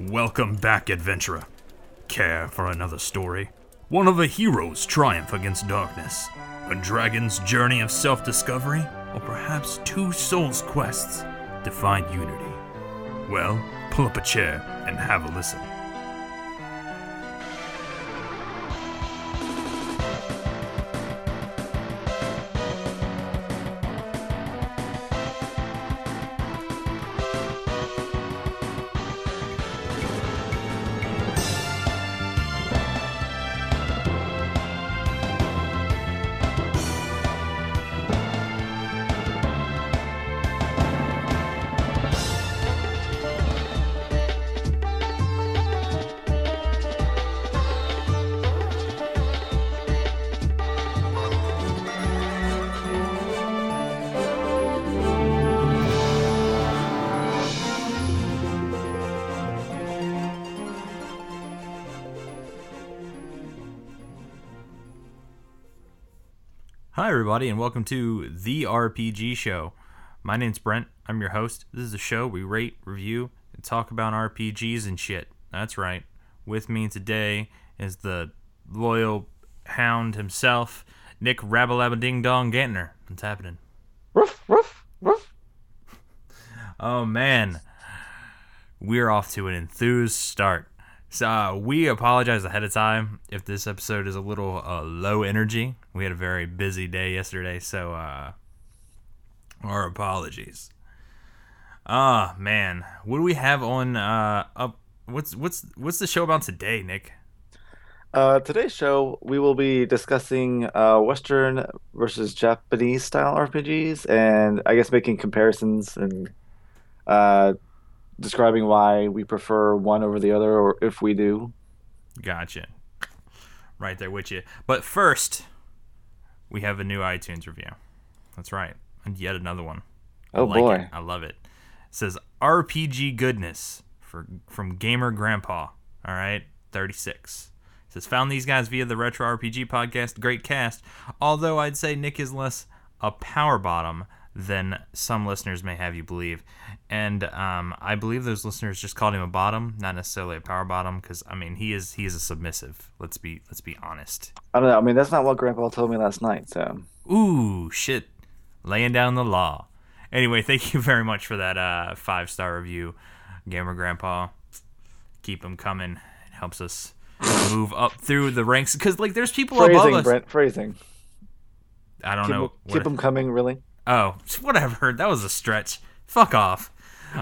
Welcome back, adventurer. Care for another story? One of a hero's triumph against darkness, a dragon's journey of self discovery, or perhaps two souls' quests to find unity? Well, pull up a chair and have a listen. Everybody, and welcome to The RPG Show. My name's Brent. I'm your host. This is a show we rate, review, and talk about RPGs and shit. That's right. With me today is the loyal hound himself, Nick Rabbalabba Ding Dong Gantner. What's happening? Roof, roof, roof. Oh, man. We're off to an enthused start. So uh, we apologize ahead of time if this episode is a little uh, low energy. We had a very busy day yesterday, so uh, our apologies. Ah man, what do we have on uh, up? What's what's what's the show about today, Nick? Uh, today's show, we will be discussing uh, Western versus Japanese style RPGs, and I guess making comparisons and uh, describing why we prefer one over the other, or if we do. Gotcha. Right there with you. But first, we have a new iTunes review. That's right, and yet another one. I Oh like boy. it. I love it. It says RPG goodness for from Gamer Grandpa. All right, 36. It says found these guys via the Retro RPG podcast. Great cast. Although I'd say Nick is less a power bottom than some listeners may have you believe. And um, I believe those listeners just called him a bottom, not necessarily a power bottom, because I mean he is he is a submissive. Let's be let's be honest. I don't know. I mean, that's not what Grandpa told me last night. So Ooh, shit. Laying down the law. Anyway, thank you very much for that uh, five star review, Gamer Grandpa. Keep them coming. It helps us move up through the ranks. Because, like, there's people above phrasing, us. Brent, phrasing. I don't Keep, know. keep them coming, really. Oh, whatever. That was a stretch. Fuck off.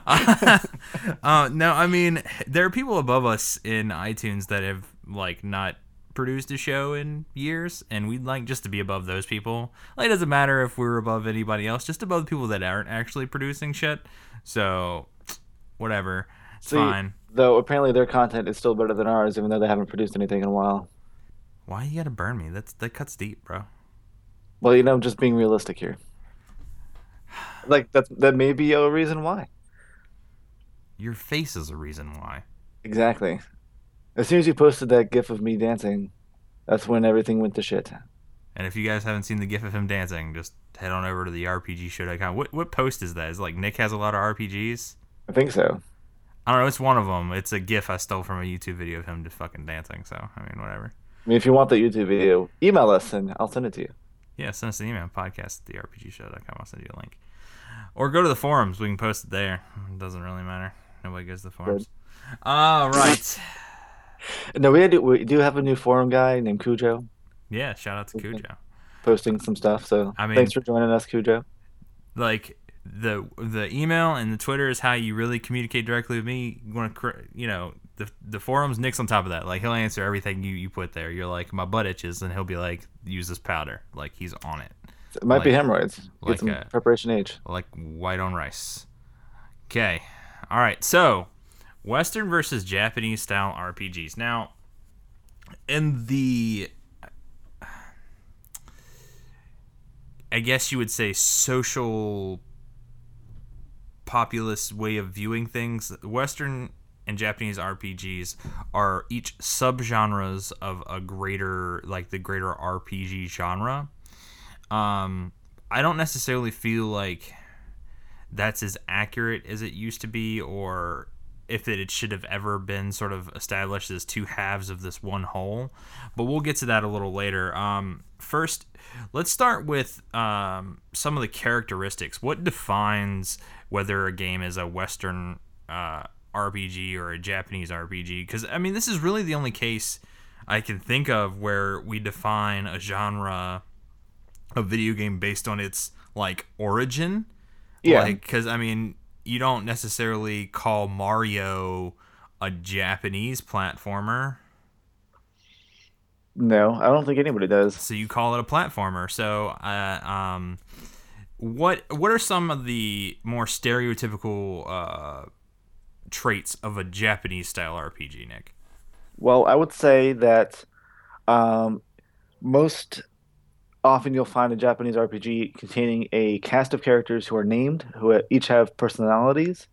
uh, no, I mean, there are people above us in iTunes that have, like, not produced a show in years, and we'd like just to be above those people. Like, it doesn't matter if we're above anybody else, just above the people that aren't actually producing shit. So, whatever. It's See, fine. Though apparently their content is still better than ours, even though they haven't produced anything in a while. Why you gotta burn me? That's That cuts deep, bro. Well, you know, I'm just being realistic here. Like that that may be a reason why. Your face is a reason why. Exactly. As soon as you posted that gif of me dancing, that's when everything went to shit. And if you guys haven't seen the gif of him dancing, just head on over to the RPGshow.com. What what post is that? Is it like Nick has a lot of RPGs? I think so. I don't know. It's one of them. It's a gif I stole from a YouTube video of him just fucking dancing. So I mean, whatever. I mean, if you want the YouTube video, email us and I'll send it to you. Yeah, send us an email podcast at therpgshow.com. I'll send you a link. Or go to the forums. We can post it there. It doesn't really matter. Nobody goes to the forums. All right. No, we do, we do have a new forum guy named Cujo Yeah. Shout out to Cujo. posting some stuff. So I mean- thanks for joining us, Cujo. like the the email and the Twitter is how you really communicate directly with me. You want to, you know, the the forums. Nick's on top of that. Like he'll answer everything you you put there. You're like my butt itches, and he'll be like, use this powder. Like he's on it, It might be hemorrhoids. Get like some a- Preparation H. like white on rice. Okay, all right. So, Western versus Japanese style RPGs. Now, in the I guess you would say social populist way of viewing things. Western and Japanese RPGs are each subgenres of a greater like the greater RPG genre. Um I don't necessarily feel like that's as accurate as it used to be or if it should have ever been sort of established as two halves of this one whole. But we'll get to that a little later. Um, first, let's start with um, some of the characteristics. What defines whether a game is a Western uh, RPG or a Japanese RPG? Because I mean, this is really the only case I can think of where we define a genre of video game based on its like origin. Yeah. Like, because I mean, you don't necessarily call Mario a Japanese platformer. No, I don't think anybody does. So you call it a platformer. So, uh, um, what what are some of the more stereotypical uh, traits of a Japanese style RPG, Nick? Well, I would say that um, most often you'll find a Japanese RPG containing a cast of characters who are named, who each have personalities,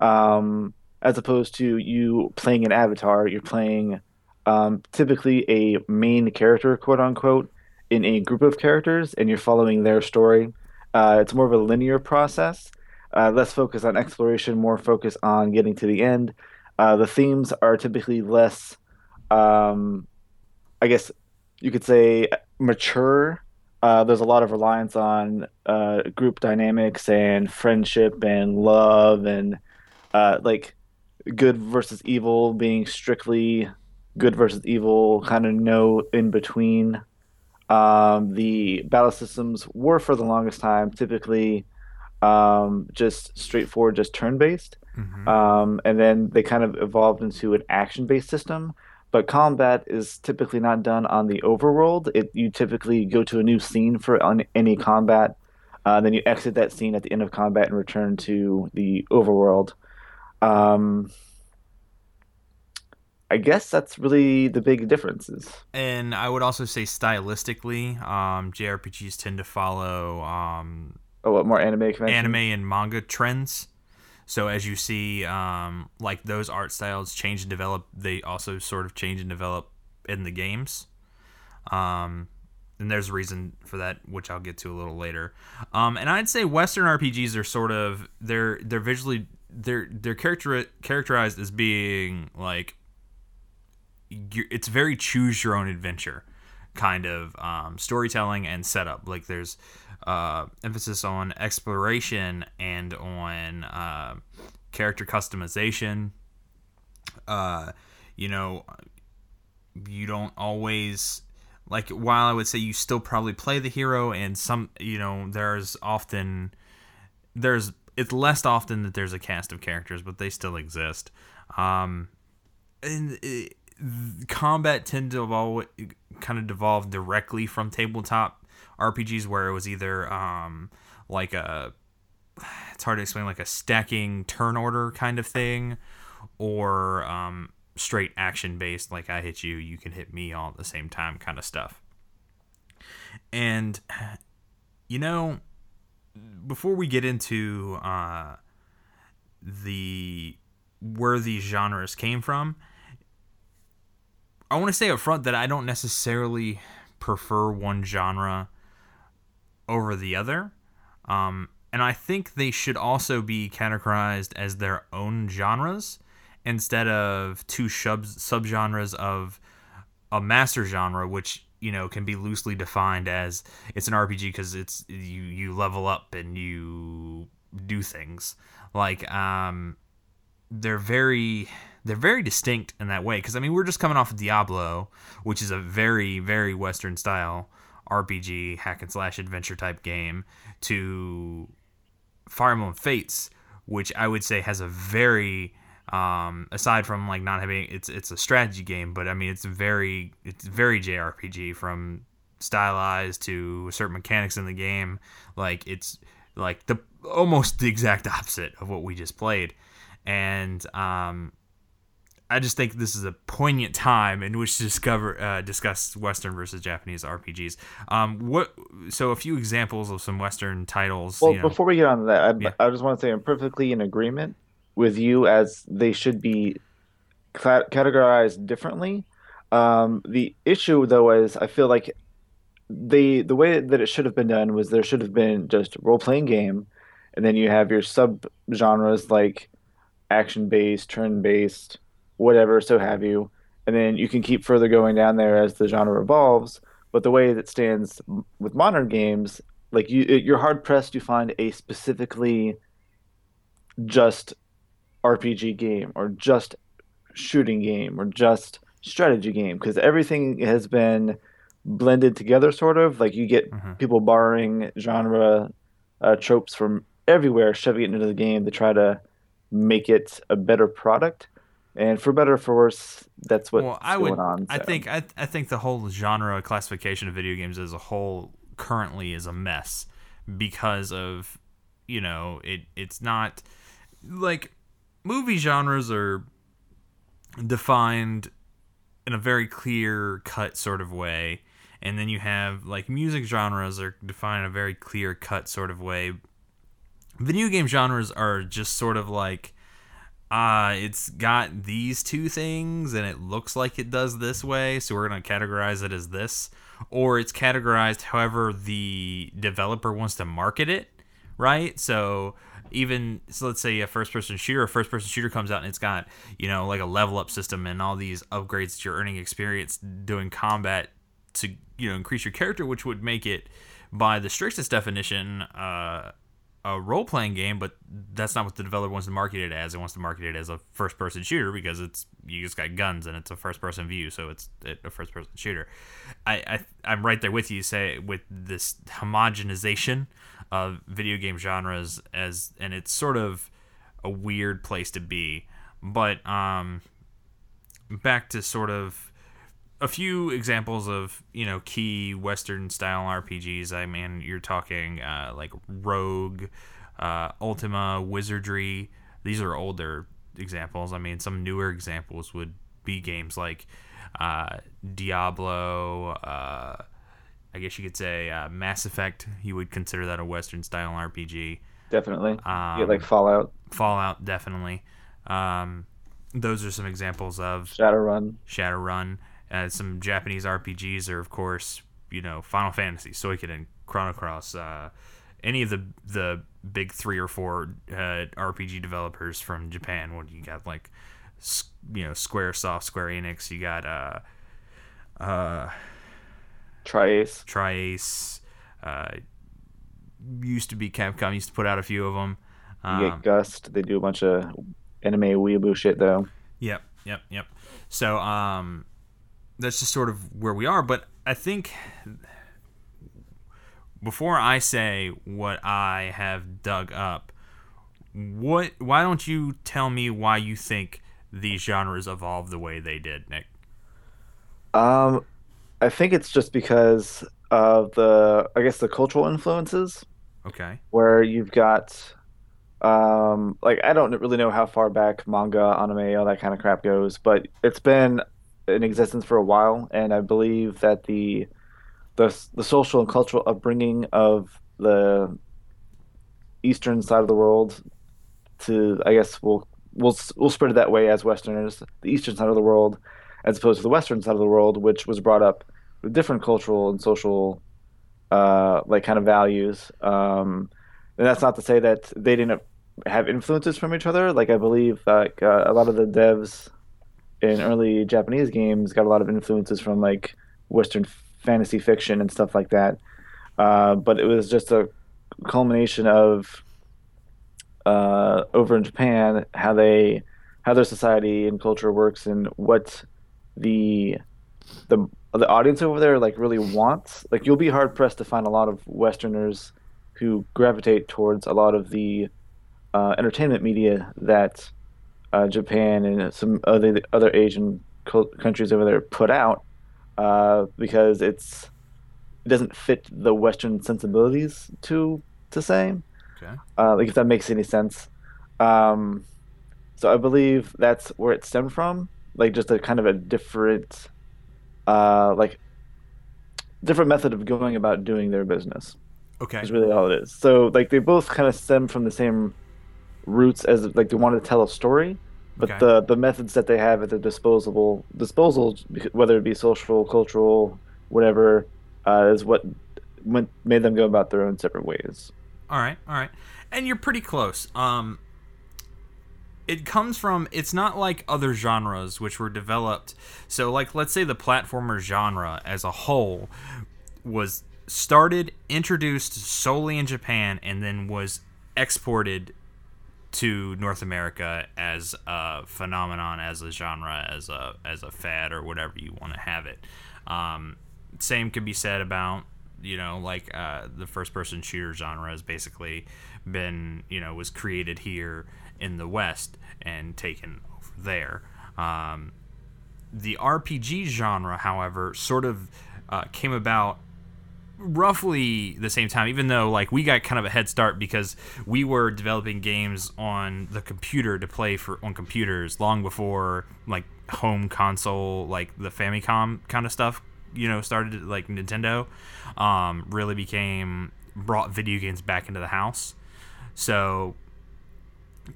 um, as opposed to you playing an avatar. You're playing um, typically a main character, quote unquote, in a group of characters, and you're following their story. Uh, it's more of a linear process, uh, less focus on exploration, more focus on getting to the end. Uh, the themes are typically less, um, I guess you could say, mature uh, there's a lot of reliance on uh, group dynamics and friendship and love and uh, like good versus evil being strictly good versus evil, kind of no in between. Um, the battle systems were for the longest time typically um, just straightforward, just turn based. Mm-hmm. Um, and then they kind of evolved into an action based system but combat is typically not done on the overworld. It you typically go to a new scene for any combat, uh, then you exit that scene at the end of combat and return to the overworld. Um, I guess that's really the big differences. And I would also say stylistically, um, JRPGs tend to follow um, oh, what more anime convention? anime and manga trends. So as you see, um, like those art styles change and develop, they also sort of change and develop in the games. Um, and there's a reason for that, which I'll get to a little later. Um, and I'd say Western RPGs are sort of they're they're visually they're they're character characterized as being like it's very choose your own adventure kind of um, storytelling and setup. Like there's uh, emphasis on exploration and on uh, character customization. Uh, you know, you don't always like. While I would say you still probably play the hero, and some, you know, there's often there's it's less often that there's a cast of characters, but they still exist. Um, and it, combat tend to evolve, kind of devolve directly from tabletop RPGs where it was either um, like a it's hard to explain like a stacking turn order kind of thing or um, straight action based like I hit you you can hit me all at the same time kind of stuff. And you know before we get into uh, the where these genres came from, I want to say up front that I don't necessarily prefer one genre over the other. Um, and I think they should also be categorized as their own genres instead of two sub subgenres of a master genre, which you know can be loosely defined as it's an RPG because it's you you level up and you do things like um they're very they're very distinct in that way because I mean we're just coming off of Diablo, which is a very very Western style RPG hack and slash adventure type game, to Fire Emblem Fates, which I would say has a very um, aside from like not having it's it's a strategy game, but I mean it's very it's very JRPG from stylized to certain mechanics in the game. Like it's like the almost the exact opposite of what we just played, and um, I just think this is a poignant time in which to discover uh, discuss Western versus Japanese RPGs. Um, what? So a few examples of some Western titles. Well, you know. before we get on to that, I, yeah. I just want to say I'm perfectly in agreement with you as they should be categorized differently. Um, the issue though is I feel like they the way that it should have been done was there should have been just role playing game, and then you have your sub genres like action based, turn based, whatever, so have you. And then you can keep further going down there as the genre evolves. But the way that stands with modern games, like you, you're hard pressed to find a specifically just RPG game or just shooting game or just strategy game because everything has been blended together, sort of. Like you get Mhm. people borrowing genre uh, tropes from everywhere, shoving it into the game to try to make it a better product. And for better or for worse, that's what's well, I going would. on. I think. I, I think the whole genre classification of video games as a whole currently is a mess because of, you know, it. It's not like movie genres are defined in a very clear cut sort of way and then you have like music genres are defined in a very clear cut sort of way video game genres are just sort of like uh it's got these two things and it looks like it does this way so we're going to categorize it as this. Or it's categorized however the developer wants to market it right? So even so let's say a first person shooter a first person shooter comes out and it's got you know like a level up system and all these upgrades that you're earning experience doing combat to you know increase your character which would make it by the strictest definition uh, a role playing game but that's not what the developer wants to market it as. It wants to market it as a first person shooter because it's you just got guns and it's a first person view so it's a first person shooter. I, I i'm right there with you say with this homogenization of video game genres as and it's sort of a weird place to be. But um back to sort of a few examples of you know key western style rpgs i mean you're talking uh, like rogue uh, ultima wizardry these are older examples i mean some newer examples would be games like uh, diablo uh, I guess you could say uh, Mass Effect. You would consider that a Western style RPG. definitely Um, like Fallout, Fallout, definitely. Um, those are some examples of Shadowrun. Shadowrun. Uh, some Japanese RPGs are, of course, you know, Final Fantasy, Suikoden, Chrono Cross, uh, any of the the big three or four uh, RPG developers from Japan. What you got, like, you know, Square Soft, Square Enix. You got uh, uh, Tri-Ace. Tri-Ace. Uh, used to be Capcom. Used to put out a few of them. You Um, get Gust. They do a bunch of anime weeaboo shit though. Yep, yep, yep. So um, that's just sort of where we are. But I think before I say what I have dug up, what? Why don't you tell me why you think these genres evolved the way they did, Nick? Um, I think it's just because of the, I guess, the cultural influences Okay. where you've got, um, like I don't really know how far back manga, anime, all that kind of crap goes, but it's been in existence for a while, and I believe that the the the social and cultural upbringing of the eastern side of the world to, I guess, we'll we'll we'll spread it that way as Westerners, the eastern side of the world, as opposed to the western side of the world, which was brought up with different cultural and social, uh, like kind of values. Um, and that's not to say that they didn't have influences from each other. Like I believe like uh, a lot of the devs in early Japanese games got a lot of influences from like Western fantasy fiction and stuff like that. Uh, but it was just a culmination of uh, over in Japan how they how their society and culture works and what the the the audience over there like really wants. Like you'll be hard pressed to find a lot of Westerners who gravitate towards a lot of the uh, entertainment media that uh, Japan and some other other Asian cul- countries over there put out uh, because it's it doesn't fit the Western sensibilities to to say Okay. uh, like if that makes any sense. Um, so I believe that's where it stemmed from, like just a kind of a different, uh, like different method of going about doing their business. Okay. Is really all it is. So like they both kind of stem from the same roots as like they wanted to tell a story, but Okay. the the methods that they have at their disposable disposal, whether it be social, cultural, whatever, uh, is what went, made them go about their own separate ways. All right, all right, and you're pretty close. Um, it comes from it's not like other genres which were developed so like let's say the platformer genre as a whole was started introduced solely in Japan and then was exported to North America as a phenomenon as a genre as a as a fad or whatever you want to have it um, same could be said about you know like uh, the first person shooter genre has basically been you know was created here in the West and taken over there. Um, the RPG genre, however, sort of uh, came about roughly the same time even though like we got kind of a head start because we were developing games on the computer to play for on computers long before like home console like the famicom kind of stuff you know started like nintendo um, really became brought video games back into the house. So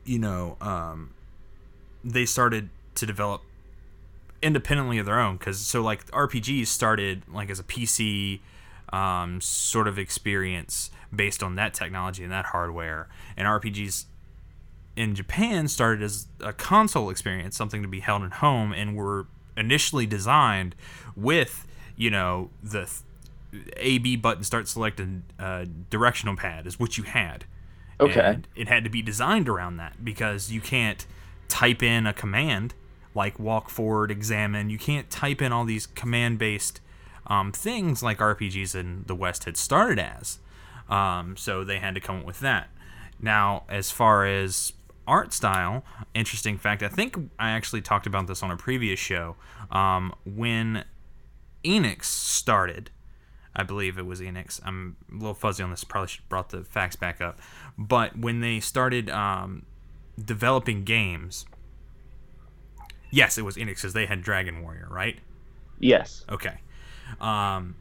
you know, um, they started to develop independently of their own because so like RPGs started like as a PC um, sort of experience based on that technology and that hardware, and RPGs in Japan started as a console experience, something to be held at home, and were initially designed with you know the A B button start selected uh, directional pad is what you had Okay. And it had to be designed around that because you can't type in a command like walk forward, examine. You can't type in all these command based um, things like RPGs in the West had started as. Um, so they had to come up with that. Now, as far as art style, interesting fact, I think I actually talked about this on a previous show. Um, when Enix started, I believe it was Enix. I'm a little fuzzy on this. Probably should have brought the facts back up. But when they started um, developing games, yes, it was Enix because they had Dragon Warrior, right? Yes. Okay. Um,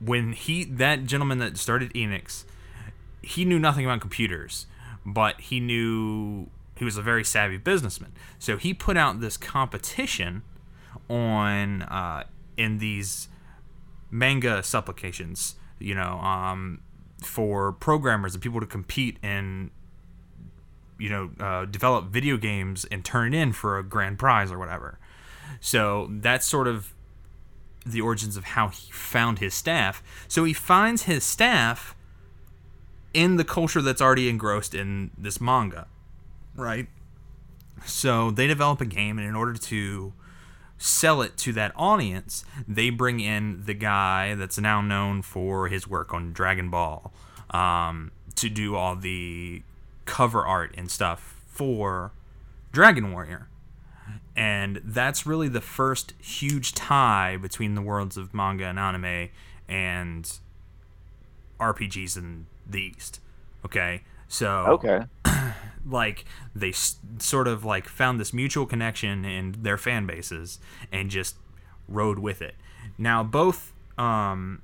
when he that gentleman that started Enix, he knew nothing about computers, but he knew he was a very savvy businessman. So he put out this competition on uh, in these manga supplications, you know, um, for programmers and people to compete and you know uh, develop video games and turn it in for a grand prize or whatever. So that's sort of the origins of how he found his staff. So he finds his staff in the culture that's already engrossed in this manga, right? So they develop a game, and in order to sell it to that audience, they bring in the guy that's now known for his work on Dragon Ball um, to do all the cover art and stuff for Dragon Warrior. And that's really the first huge tie between the worlds of manga and anime and RPGs in the East. Okay? So Okay. like they s- sort of like found this mutual connection in their fan bases and just rode with it. Now both um,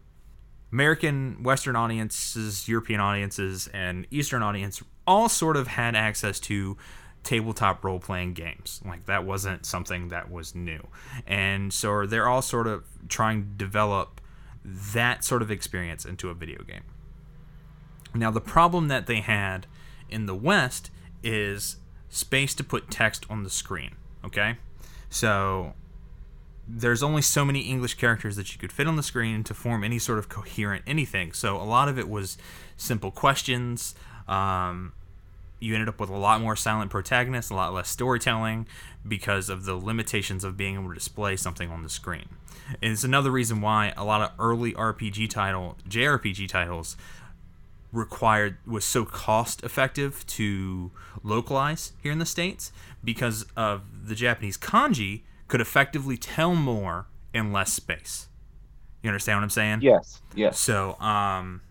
American Western audiences, European audiences, and Eastern audience all sort of had access to tabletop role playing games. Like that wasn't something that was new, and so they're all sort of trying to develop that sort of experience into a video game. Now, the problem that they had in the West is space to put text on the screen. Okay? So, there's only so many English characters that you could fit on the screen to form any sort of coherent anything. So, a lot of it was simple questions. Um, you ended up with a lot more silent protagonists, a lot less storytelling because of the limitations of being able to display something on the screen. And it's another reason why a lot of early RPG title, JRPG titles, required was so cost effective to localize here in the states because of the Japanese kanji could effectively tell more in less space. You understand what I'm saying? Yes. Yes. So, um,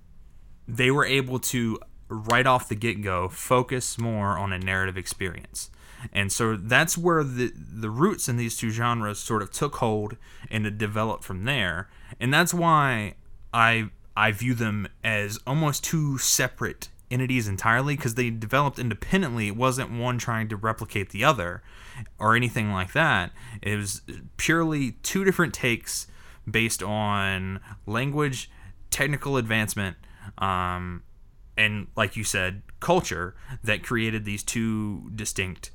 they were able to right off the get go focus more on a narrative experience. And so that's where the the roots in these two genres sort of took hold and it developed from there. And that's why I I view them as almost two separate entities entirely because they developed independently. It wasn't one trying to replicate the other or anything like that. It was purely two different takes based on language, technical advancement, um, and like you said, culture that created these two distinct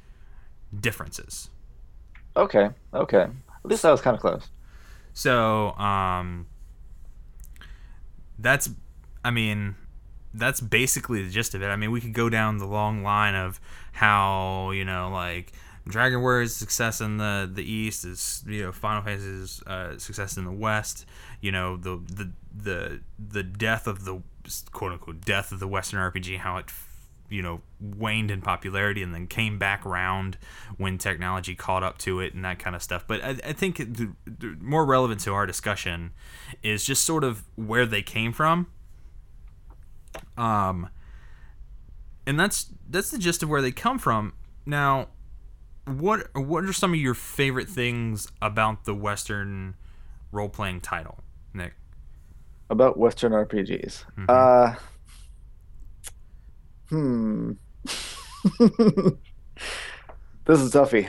differences. Okay, okay. At least that was kind of close. So, um, that's, I mean, that's basically the gist of it. I mean, we could go down the long line of how you know, like Dragon Warrior's success in the the East is you know Final Fantasy's uh, success in the West. You know the the the the death of the quote unquote death of the Western RPG, how it you know waned in popularity and then came back around when technology caught up to it and that kind of stuff. But I, I think the, the more relevant to our discussion is just sort of where they came from. Um, and that's that's the gist of where they come from. Now, what what are some of your favorite things about the Western role playing title, Nick? About Western RPGs. Uh, hmm. this is toughy.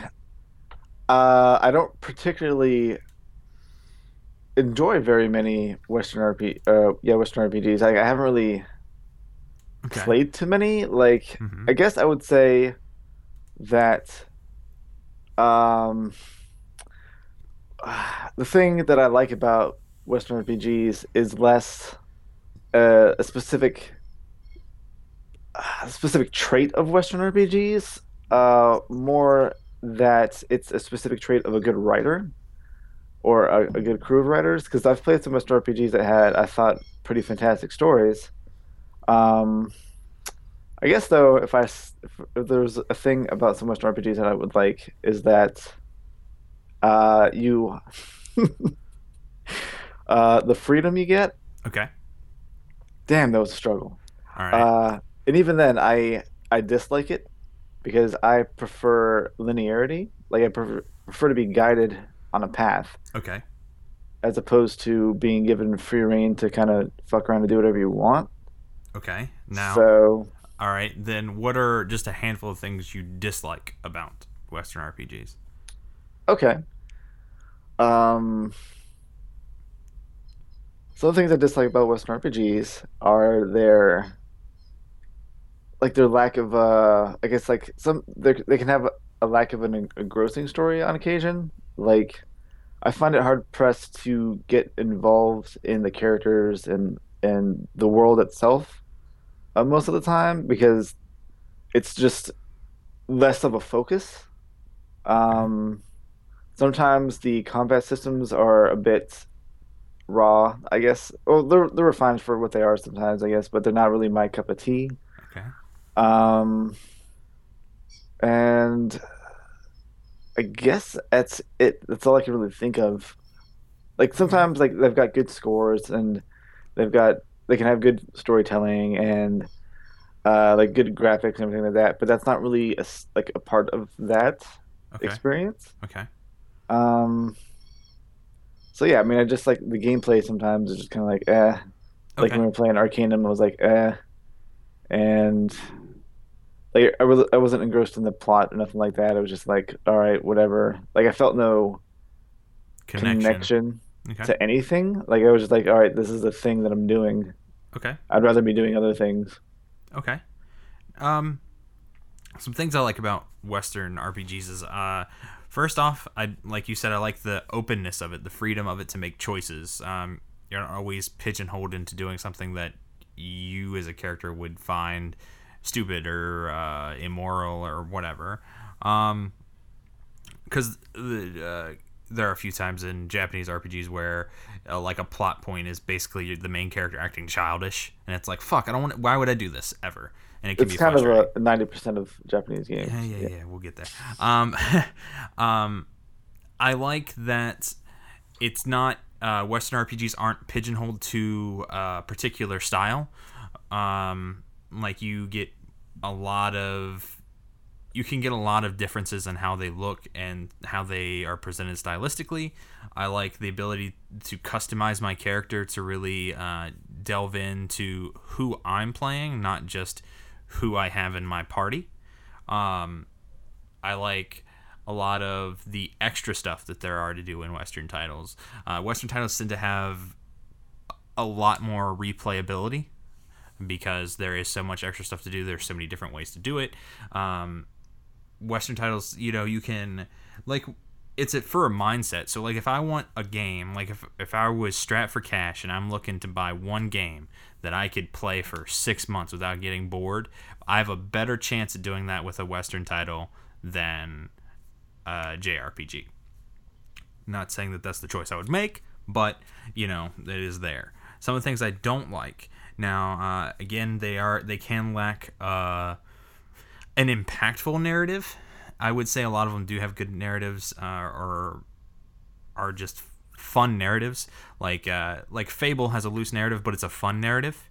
Uh, I don't particularly enjoy very many Western RP. Uh, yeah, Western RPGs. I, I haven't really Okay. played too many. Like, Mhm. I guess I would say that um, the thing that I like about Western RPGs is less uh, a specific a specific trait of Western RPGs, uh, more that it's a specific trait of a good writer or a, a good crew of writers. Because I've played some Western RPGs that had, I thought, pretty fantastic stories. Um, I guess though, if I if, there's a thing about some Western RPGs that I would like is that uh, you uh, the freedom you get. Okay. Damn, that was a struggle. All right. Uh, and even then, I I dislike it because I prefer linearity. Like I prefer, prefer to be guided on a path okay. as opposed to being given free reign to kind of fuck around and do whatever you want. Okay. Now, So all right. Then, what are just a handful of things you dislike about Western RPGs? Okay. Um, some of the things I dislike about Western RPGs are their like their lack of uh I guess like some they can have a, a lack of an engrossing story on occasion. Like I find it hard pressed to get involved in the characters and and the world itself uh, most of the time because it's just less of a focus. Um, sometimes the combat systems are a bit raw, I guess. Well, they're they're refined for what they are sometimes, I guess, but they're not really my cup of tea. Okay. Um, and I guess that's it. That's all I can really think of. Like sometimes, like they've got good scores and they've got they can have good storytelling and uh, like good graphics and everything like that. But that's not really a, like a part of that Okay. experience. Okay. Um. So yeah, I mean, I just like the gameplay. Sometimes is just kind of like, eh. Like Okay. when we were playing Arcanum, I was like, eh, and like I was I wasn't engrossed in the plot or nothing like that. I was just like, all right, whatever. Like I felt no Connection. connection, Okay. to anything. Like I was just like, all right, this is the thing that I'm doing. Okay. I'd rather be doing other things. Okay. Um, some things I like about Western RPGs is, uh, first off, I like you said, I like the openness of it, the freedom of it to make choices. Um, you're not always pigeonholed into doing something that you as a character would find stupid or uh, immoral or whatever. Um, because uh, there are a few times in Japanese RPGs where uh, like a plot point is basically the main character acting childish, and it's like fuck, I don't want. Why would I do this ever? And it can It's be kind of a ninety percent of Japanese games. Yeah, yeah, yeah. We'll get there. Um, um, I like that it's not uh, Western RPGs aren't pigeonholed to a particular style. Um, like you get a lot of you can get a lot of differences in how they look and how they are presented stylistically. I like the ability to customize my character to really uh, delve into who I'm playing, not just who I have in my party. Um, I like a lot of the extra stuff that there are to do in Western titles. Uh, Western titles tend to have a lot more replayability because there is so much extra stuff to do. There's so many different ways to do it. Um, Western titles, you know, you can like it's it for a mindset. So like if I want a game, like if if I was strapped for cash and I'm looking to buy one game that I could play for six months without getting bored, I have a better chance of doing that with a Western title than a JRPG. Not saying that that's the choice I would make, but you know it is there. Some of the things I don't like. Now, uh, again, they are they can lack uh, an impactful narrative. I would say a lot of them do have good narratives, uh, or are just fun narratives. Like uh, like Fable has a loose narrative, but it's a fun narrative.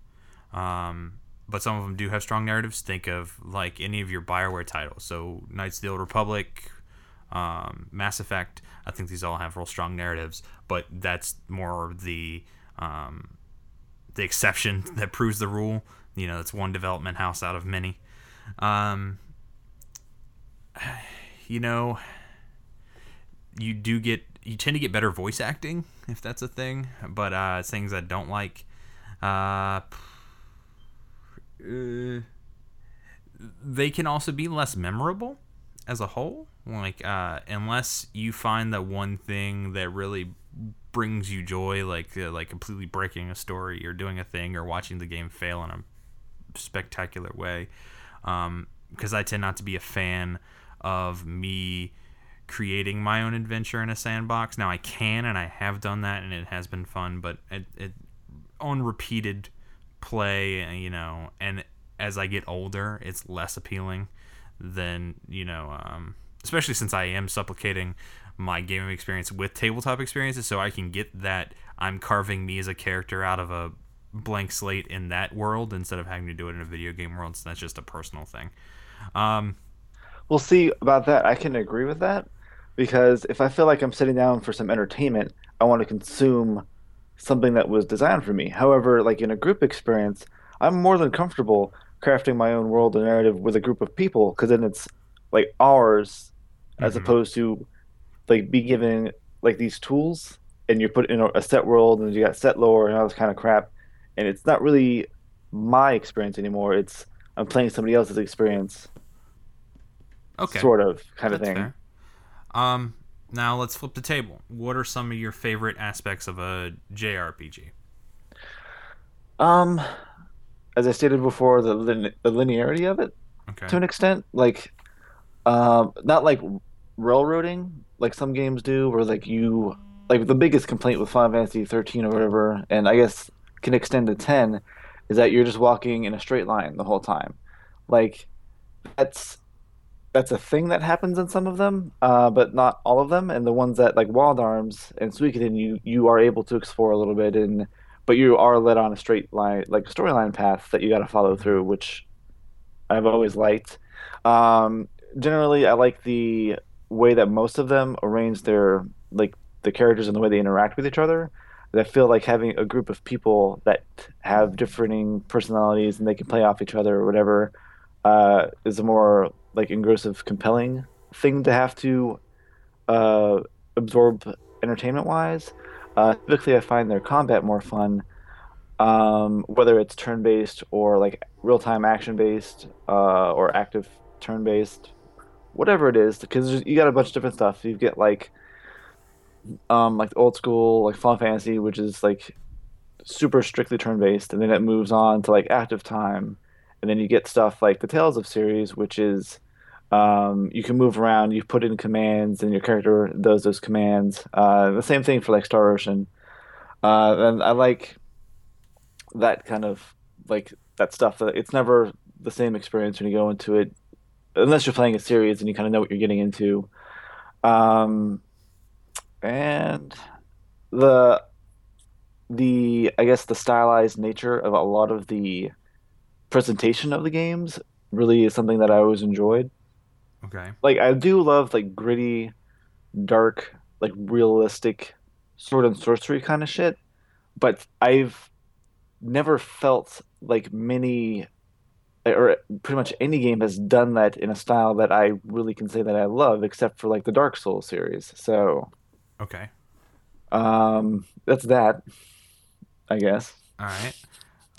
Um, but some of them do have strong narratives. Think of like any of your Bioware titles. So Knights of the Old Republic, um, Mass Effect. I think these all have real strong narratives, but that's more the um, the exception that proves the rule. You know, it's one development house out of many. Um, you know, you do get you tend to get better voice acting if that's a thing, but uh, things I don't like. Uh, uh, they can also be less memorable as a whole. Like, uh, unless you find that one thing that really brings you joy, like uh, like completely breaking a story or doing a thing or watching the game fail in a spectacular way. Um, Because I tend not to be a fan of me creating my own adventure in a sandbox. Now I can and I have done that and it has been fun, but it, it on repeated play, you know, and as I get older, it's less appealing than you know, um, especially since I am supplicating my gaming experience with tabletop experiences, so I can get that I'm carving me as a character out of a blank slate in that world instead of having to do it in a video game world. So that's just a personal thing. Um, We'll see about that. I can agree with that because if I feel like I'm sitting down for some entertainment, I want to consume something that was designed for me. However, like in a group experience, I'm more than comfortable crafting my own world and narrative with a group of people because then it's like ours as Mhm. opposed to like be given like these tools and you're put in a, a set world and you got set lore and all this kind of crap and it's not really my experience anymore. It's I'm playing somebody else's experience, okay, sort of kind of thing. fair. Um, now let's flip the table. What are some of your favorite aspects of a JRPG? Um, as I stated before, the lin the linearity of it Okay. to an extent, like, um, not like railroading like some games do, where like you like the biggest complaint with Final Fantasy 13 or whatever, and I guess can extend to 10, is that you're just walking in a straight line the whole time. Like, that's that's a thing that happens in some of them, uh, but not all of them. And the ones that like Wild Arms and Suikoden, you you are able to explore a little bit, and but you are led on a straight line, like storyline path that you got to follow through, which I've always liked. Um, generally, I like the way that most of them arrange their like the characters and the way they interact with each other. I feel like having a group of people that have differing personalities and they can play off each other or whatever uh, is a more like engrossive, compelling thing to have to uh, absorb entertainment wise. Uh, typically, I find their combat more fun, um, whether it's turn based or like real time action based uh, or active turn based, whatever it is, because you got a bunch of different stuff. You get like um, like old school like Final Fantasy, which is like super strictly turn based, and then it moves on to like active time, and then you get stuff like the Tales of series, which is um, you can move around, you put in commands, and your character does those commands. Uh, the same thing for like Star Ocean, uh, and I like that kind of like that stuff. That it's never the same experience when you go into it, unless you're playing a series and you kind of know what you're getting into. Um, and the the I guess the stylized nature of a lot of the presentation of the games really is something that I always enjoyed. Okay. Like I do love like gritty, dark, like realistic sword and sorcery kind of shit, but I've never felt like many or pretty much any game has done that in a style that I really can say that I love, except for like the Dark Souls series. So Okay. um, that's that, I guess. All right.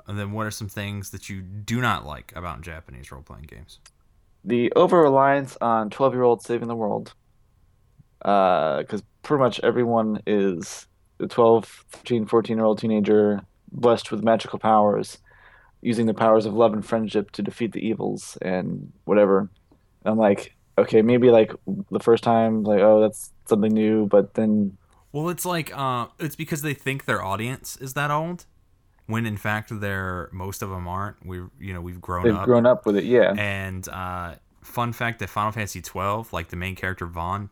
And then what are some things that you do not like about Japanese role playing games? The over reliance on 12 year olds saving the world. Uh, because pretty much everyone is a 12, 13, 14 year old teenager blessed with magical powers, using the powers of love and friendship to defeat the evils and whatever. And I'm like, okay, maybe like the first time, like, oh, that's something new, but then Well, it's like uh, it's because they think their audience is that old, when in fact they're most of them aren't. We you know we've grown they've up. grown up with it. Yeah. And uh, fun fact that Final Fantasy twelve, like the main character Vaan,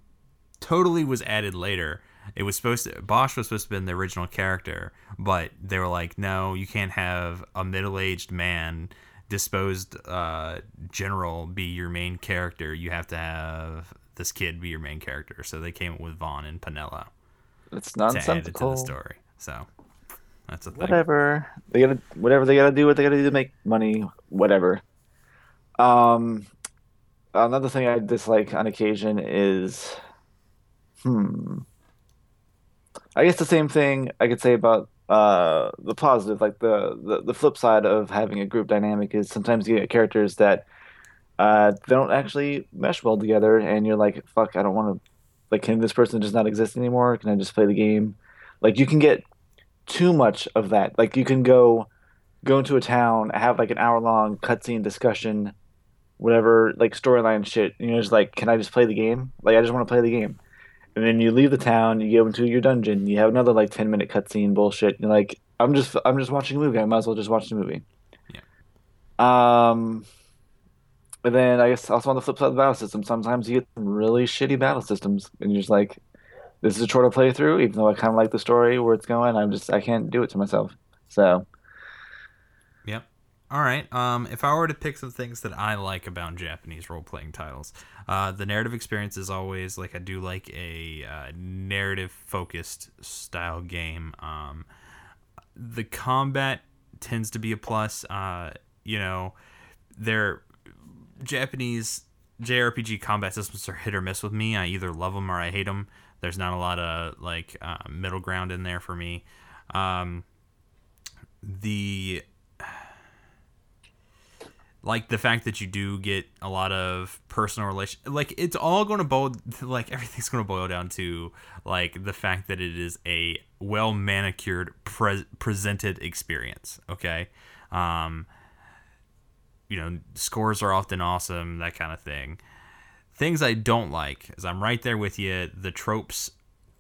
totally was added later. It was supposed to Basch was supposed to be the original character, but they were like, no, you can't have a middle aged man disposed uh, general be your main character. You have to have this kid be your main character. So they came up with Vaan and Penelo It's to add it to nonsensical. the story. So that's a thing. Whatever. They gotta whatever they gotta do what they gotta do to make money, whatever. Um another thing I dislike on occasion is hmm. I guess the same thing I could say about uh the positive, like the, the the flip side of having a group dynamic is sometimes you get characters that uh don't actually mesh well together and you're like, fuck, I don't wanna like can this person just not exist anymore? Can I just play the game? Like you can get too much of that. Like you can go go into a town, have like an hour long cutscene discussion, whatever, like storyline shit, and you're just like, Can I just play the game? Like I just want to play the game. And then you leave the town, you go into your dungeon, you have another like ten minute cutscene bullshit. And you're like, I'm just I'm just watching a movie. I might as well just watch the movie. Yeah. Um and then I guess also on the flip side of the battle system, sometimes you get some really shitty battle systems and you're just like, this is a chore playthrough, even though I kind of like the story where it's going. I'm just I can't do it to myself. So Yep. All right. Um, if I were to pick some things that I like about Japanese role playing titles, uh, the narrative experience is always like I do like a uh, narrative focused style game. Um, the combat tends to be a plus. Uh, you know, their Japanese JRPG combat systems are hit or miss with me. I either love them or I hate them. There's not a lot of like uh, middle ground in there for me. Um, the like the fact that you do get a lot of personal relation like it's all going to boil like everything's going to boil down to like the fact that it is a well manicured pre- presented experience okay um you know scores are often awesome that kind of thing things i don't like is i'm right there with you the tropes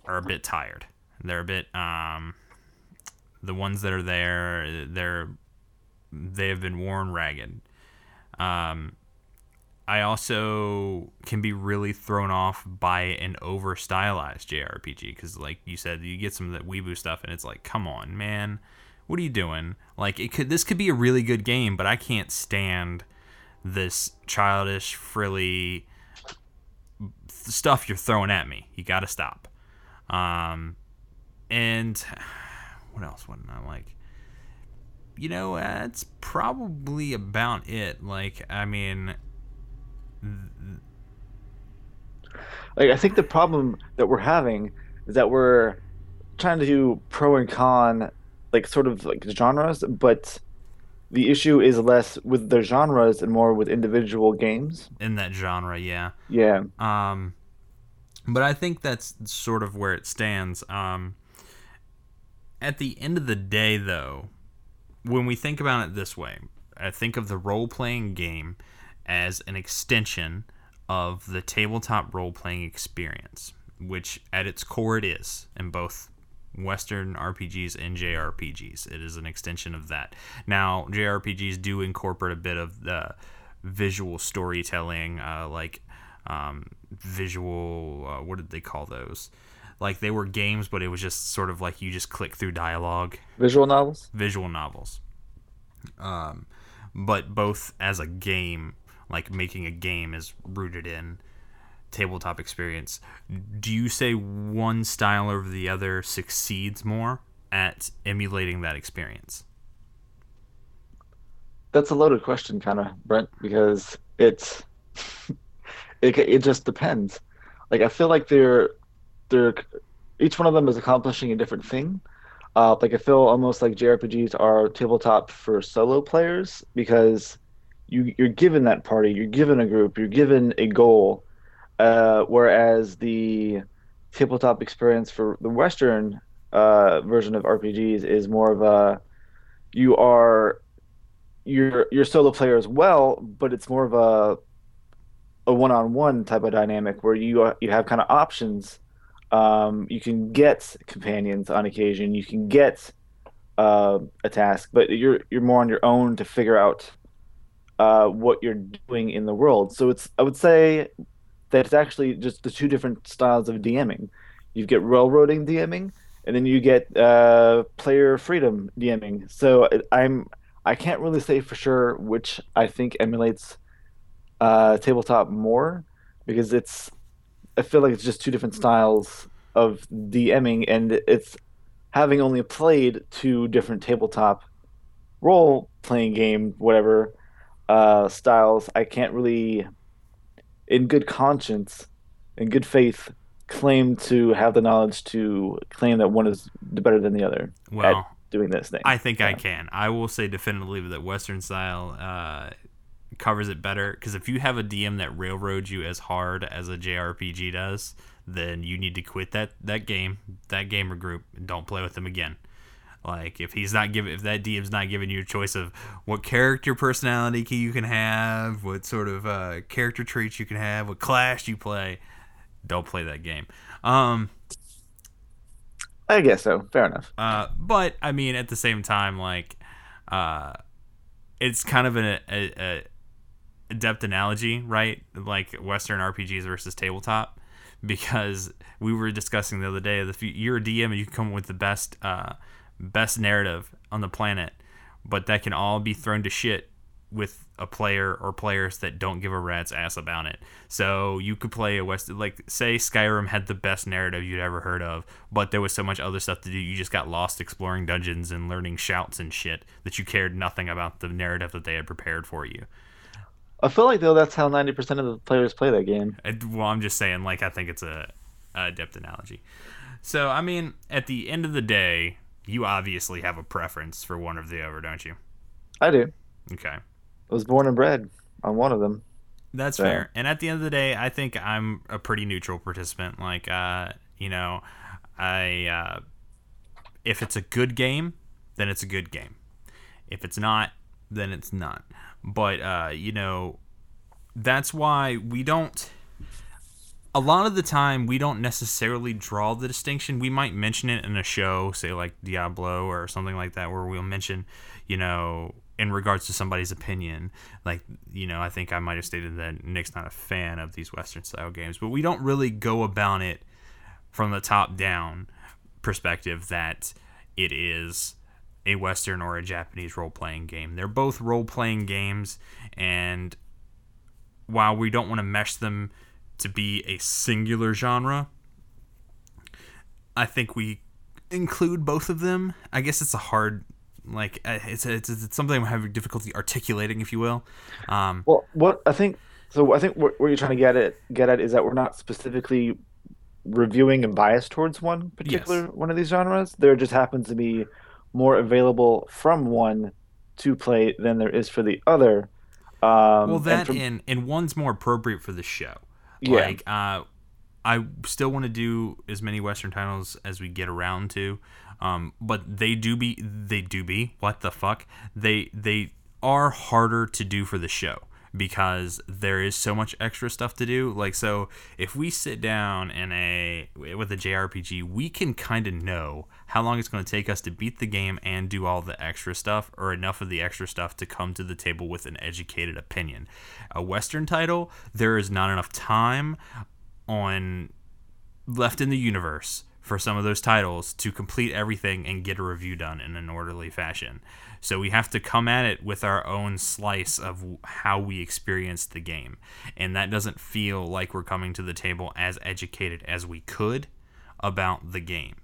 are a bit tired. They're a bit um the ones that are there they're they have been worn ragged. Um, I also can be really thrown off by an over stylized JRPG because, like you said, you get some of that weeboo stuff, and it's like, come on, man, what are you doing? Like, it could this could be a really good game, but I can't stand this childish, frilly stuff you're throwing at me. You got to stop. Um, and what else wouldn't I like? you know, that's probably about it. Like, I mean, like I think the problem that we're having is that we're trying to do pro and con like sort of like genres, but the issue is less with the genres and more with individual games. in that genre, yeah. Yeah. Um, but I think that's sort of where it stands. Um, at the end of the day, though, when we think about it this way, I think of the role playing game as an extension of the tabletop role playing experience, which at its core it is in both Western RPGs and JRPGs. It is an extension of that. Now, JRPGs do incorporate a bit of the visual storytelling, uh, like um, visual, uh, what did they call those? Like they were games, but it was just sort of like you just click through dialogue Visual novels? visual novels. Um, but both as a game, like making a game is rooted in tabletop experience. Do you say one style over the other succeeds more at emulating that experience? That's a loaded question, kind of, Brent, because it's it it just depends. Like I feel like they're they're each one of them is accomplishing a different thing. Uh, like I feel almost like JRPGs are tabletop for solo players because you you're given that party, you're given a group, you're given a goal. Uh, whereas the tabletop experience for the Western uh, version of RPGs is more of a you are you're you're solo player as well, but it's more of a a one-on-one type of dynamic where you uh, you have kind of options. Um, you can get companions on occasion. You can get uh, a task, but you're you're more on your own to figure out uh, what you're doing in the world. So it's I would say that it's actually just the two different styles of DMing. You get railroading DMing, and then you get uh, player freedom DMing. So I'm I can't really say for sure which I think emulates uh, tabletop more because it's I feel like it's just two different styles of DMing, and it's having only played two different tabletop role playing game whatever uh, styles. I can't really, in good conscience, in good faith, claim to have the knowledge to claim that one is better than the other. Well, doing this thing. I think yeah. I can. I will say definitively that Western style uh, covers it better because if you have a DM that railroads you as hard as a JRPG does, then you need to quit that that game, that gamer group, and don't play with them again. Like if he's not giving, if that DM's not giving you a choice of what character personality key you can have, what sort of uh, character traits you can have, what class you play, don't play that game. Um, I guess so. Fair enough. Uh, but I mean, at the same time, like, uh, it's kind of an a, a adept analogy, right? Like Western RPGs versus tabletop, because we were discussing the other day. If you're a DM and you come up with the best, uh, best narrative on the planet, but that can all be thrown to shit with a player or players that don't give a rat's ass about it. So you could play a West like say Skyrim had the best narrative you'd ever heard of, but there was so much other stuff to do. You just got lost exploring dungeons and learning shouts and shit that you cared nothing about the narrative that they had prepared for you. I feel like though that's how ninety percent of the players play that game. well, I'm just saying, like I think it's a, a depth analogy. So I mean, at the end of the day, you obviously have a preference for one or the other, don't you? I do. Okay. I was born and bred on one of them. That's so. fair. And at the end of the day, I think I'm a pretty neutral participant. Like, uh, you know, I uh, if it's a good game, then it's a good game. If it's not, then it's not. But uh, you know, that's why we don't. A lot of the time, we don't necessarily draw the distinction. We might mention it in a show, say like Diablo or something like that, where we'll mention, you know, in regards to somebody's opinion. Like, you know, I think I might have stated that Nick's not a fan of these Western style games, but we don't really go about it from the top down perspective that it is a Western or a Japanese role playing game. They're both role playing games, and while we don't want to mesh them to be a singular genre, I think we include both of them. I guess it's a hard like uh, it's, it's, it's something I'm having difficulty articulating, if you will. Um, well, what I think so, I think what, what you're trying to get at get at is that we're not specifically reviewing and biased towards one particular yes. one of these genres. There just happens to be more available from one to play than there is for the other. Um, well, that and, from, and and one's more appropriate for the show. Yeah. Like, uh, I still want to do as many Western titles as we get around to. Um, but they do be they do be what the fuck they they are harder to do for the show because there is so much extra stuff to do. Like so, if we sit down in a with a JRPG, we can kind of know how long it's going to take us to beat the game and do all the extra stuff, or enough of the extra stuff to come to the table with an educated opinion. A Western title, there is not enough time on left in the universe for some of those titles to complete everything and get a review done in an orderly fashion. So we have to come at it with our own slice of how we experienced the game. And that doesn't feel like we're coming to the table as educated as we could about the game.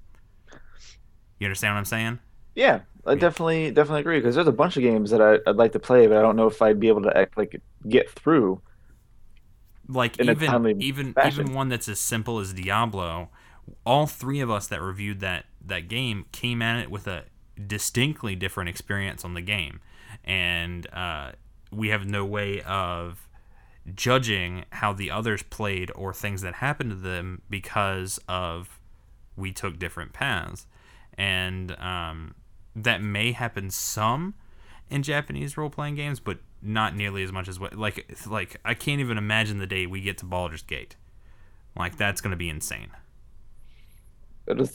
You understand what I'm saying? Yeah, I definitely definitely agree because there's a bunch of games that I, would like to play, but I don't know if I'd be able to like get through. Like even even fashion. even one that's as simple as Diablo all three of us that reviewed that that game came at it with a distinctly different experience on the game, and uh, we have no way of judging how the others played or things that happened to them because of we took different paths, and um, that may happen some in Japanese role playing games, but not nearly as much as what like like I can't even imagine the day we get to Baldur's Gate. Like that's gonna be insane. It'll,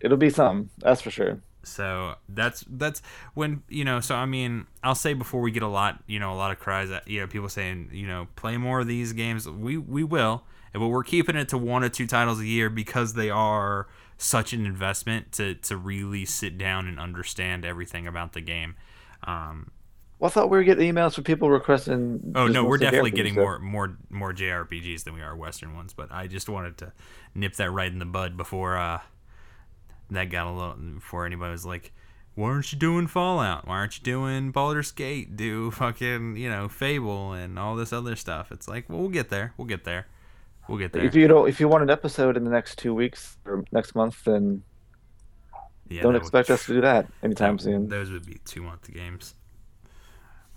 it'll be something, that's for sure. So that's that's when you know. So I mean, I'll say before we get a lot, you know, a lot of cries. At, you know, people saying, you know, play more of these games. We we will, but we're keeping it to one or two titles a year because they are such an investment to to really sit down and understand everything about the game. Um, well, I thought we were getting emails from people requesting. Oh no, we're definitely getting more more more JRPGs than we are Western ones. But I just wanted to nip that right in the bud before uh, that got a little before anybody was like, "Why aren't you doing Fallout? Why aren't you doing Baldur's Gate? Do fucking you know Fable and all this other stuff?" It's like, well, we'll get there. We'll get there. We'll get there. If you don't, if you want an episode in the next two weeks or next month, then yeah, don't expect would, us to do that anytime that, soon. Those would be two month games.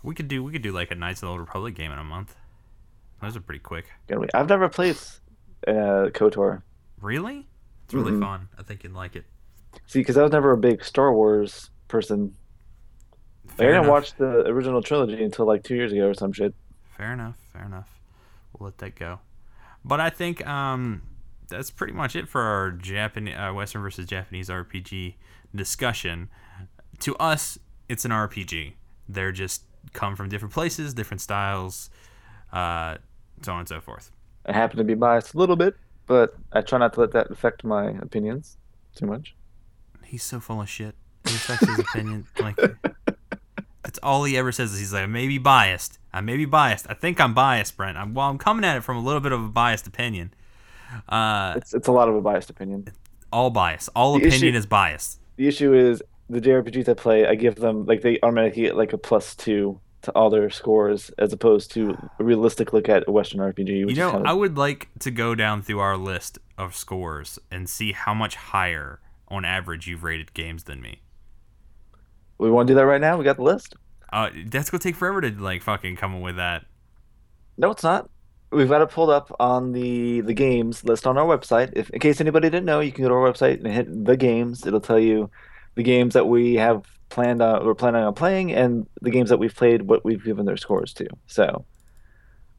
We could do we could do like a Knights of the Old Republic game in a month. Those are pretty quick. I've never played uh, KOTOR. Really? It's really mm-hmm. fun. I think you'd like it. See, because I was never a big Star Wars person. Fair I didn't enough. watch the original trilogy until like two years ago or some shit. Fair enough. Fair enough. We'll let that go. But I think um, that's pretty much it for our Japanese uh, Western versus Japanese RPG discussion. To us, it's an RPG. They're just come from different places, different styles, uh, so on and so forth. I happen to be biased a little bit, but I try not to let that affect my opinions too much. He's so full of shit. He affects his opinion. Like that's all he ever says. Is he's like, I may be biased. I may be biased. I think I'm biased, Brent. I'm, well, I'm coming at it from a little bit of a biased opinion. Uh, it's it's a lot of a biased opinion. All bias. All the opinion issue, is biased. The issue is the JRPGs I play, I give them like they automatically get like a plus two to all their scores as opposed to a realistic look at a Western RPG. you know, kind of... I would like to go down through our list of scores and see how much higher on average you've rated games than me. We want to do that right now. We got the list. Uh, that's gonna take forever to like fucking come up with that. No, it's not. We've got it pulled up on the the games list on our website. If in case anybody didn't know, you can go to our website and hit the games. It'll tell you the games that we have planned on we're planning on playing and the games that we've played what we've given their scores to. So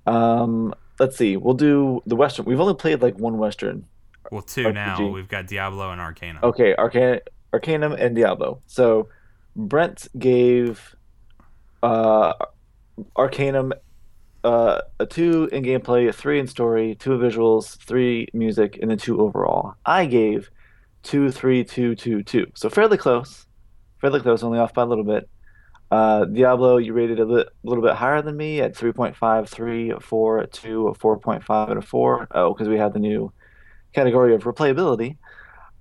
um let's see. We'll do the western. We've only played like one western well two RPG. now. We've got diablo and arcanum. Okay Arcan- arcanum and diablo. So brent gave uh arcanum uh, a two in gameplay, a three in story, two visuals, three music, and then two overall. I gave two, three, two, two, two. So fairly close, fairly close, only off by a little bit. Uh, Diablo, you rated a li- little bit higher than me at 3.5, 3, 4, 2, a 4.5, and a 4. Oh, because we have the new category of replayability.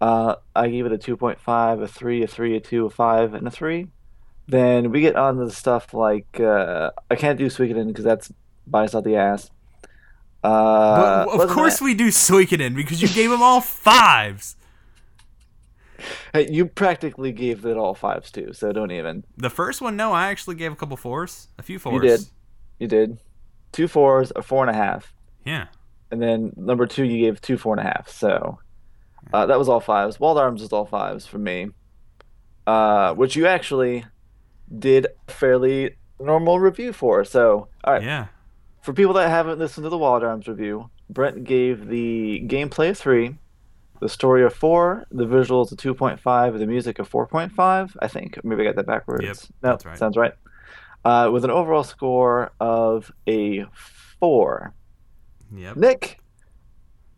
Uh, I gave it a 2.5, a 3, a 3, a 2, a 5, and a 3. Then we get on to the stuff like uh, I can't do Suikoden because that's biased out the ass. Uh, but of course that... we do Suikoden because you gave them all fives. Hey, you practically gave it all fives too, so don't even. The first one, no, I actually gave a couple fours, a few fours. You did, you did, two fours, a four and a half. Yeah. And then number two, you gave two four and a half. So uh, that was all fives. Wild Arms was all fives for me, uh, which you actually did a fairly normal review for. So all right. Yeah. For people that haven't listened to the Wild Arms review, Brent gave the gameplay three, the story of four, the visuals a 2.5, the music a 4.5. I think maybe I got that backwards. Yep, no, that's right. sounds right. Uh, with an overall score of a four. Yep. Nick,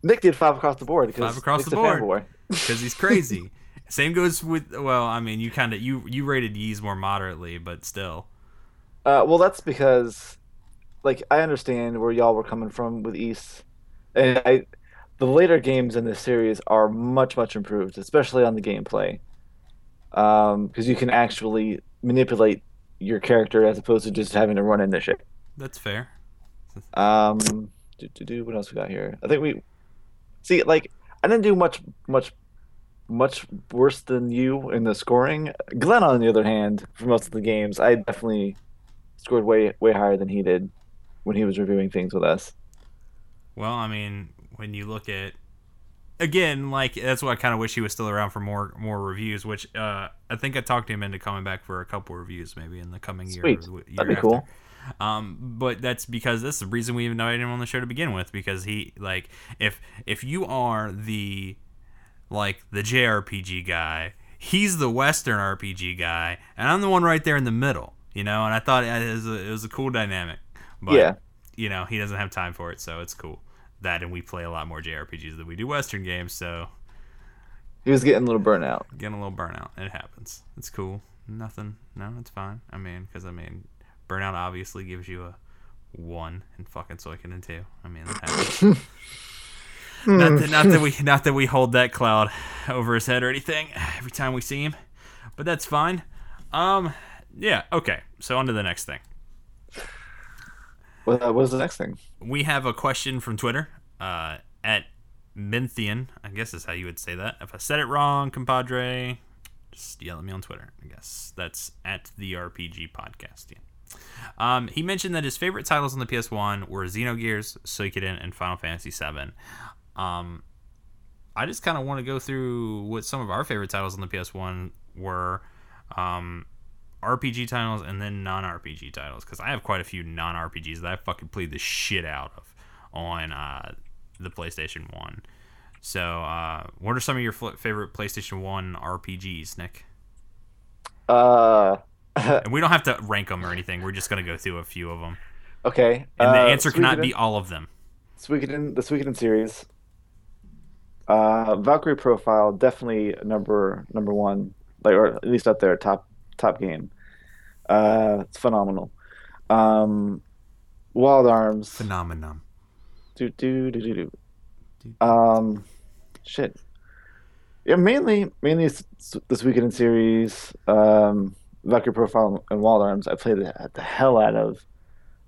Nick did five across the board. Five across Nick's the board because he's crazy. Same goes with well, I mean, you kind of you you rated Ys more moderately, but still. Uh, well, that's because, like, I understand where y'all were coming from with Ys, and I the later games in this series are much much improved, especially on the gameplay, because um, you can actually manipulate your character as opposed to just having to run into shit. That's fair. um, do, do, do, what else we got here? I think we see like I didn't do much much much worse than you in the scoring. Glenn, on the other hand, for most of the games, I definitely scored way way higher than he did when he was reviewing things with us. Well, I mean, when you look at again, like that's why I kind of wish he was still around for more more reviews. Which uh, I think I talked to him into coming back for a couple reviews maybe in the coming year. Sweet. the year That'd be after. cool. Um, but that's because that's the reason we even invited him on the show to begin with. Because he like if if you are the like the JRPG guy, he's the Western RPG guy, and I'm the one right there in the middle. You know, and I thought it was a, it was a cool dynamic. But Yeah. you know, he doesn't have time for it, so it's cool. That and we play a lot more JRPGs than we do Western games, so He was getting a little burnout. getting a little burnout. It happens. It's cool. Nothing. No, it's fine. I mean, because I mean, burnout obviously gives you a one and fucking Suikoden two. I mean, that happens. not, that, not that we not that we hold that cloud over his head or anything every time we see him, but that's fine. Um, yeah. Okay. So on to the next thing. What, uh, what was the next thing? we have a question from Twitter uh, at Minthian. I guess is how you would say that. If I said it wrong, compadre, just yell at me on Twitter. I guess that's at the RPG podcast. Yeah. Um, he mentioned that his favorite titles on the PS1 were Xenogears, Suikoden, and Final Fantasy VII. Um, I just kind of want to go through what some of our favorite titles on the PS1 were. Um, RPG titles and then non-RPG titles because I have quite a few non-RPGs that I fucking played the shit out of on uh, the PlayStation One. So, uh, what are some of your fl- favorite PlayStation One RPGs, Nick? Uh, And we don't have to rank them or anything. We're just gonna go through a few of them, okay. and the uh, answer cannot be all of them. Suikoden, the Suikoden series. Uh, Valkyrie Profile definitely number number one, like or at least up there, top top game. Uh, it's phenomenal. Um, Wild Arms. Phenomenon. Do do do do do. Um, shit. Yeah, mainly mainly this Suikoden series. Um, Valkyrie Profile and Wild Arms. I played the, the hell out of.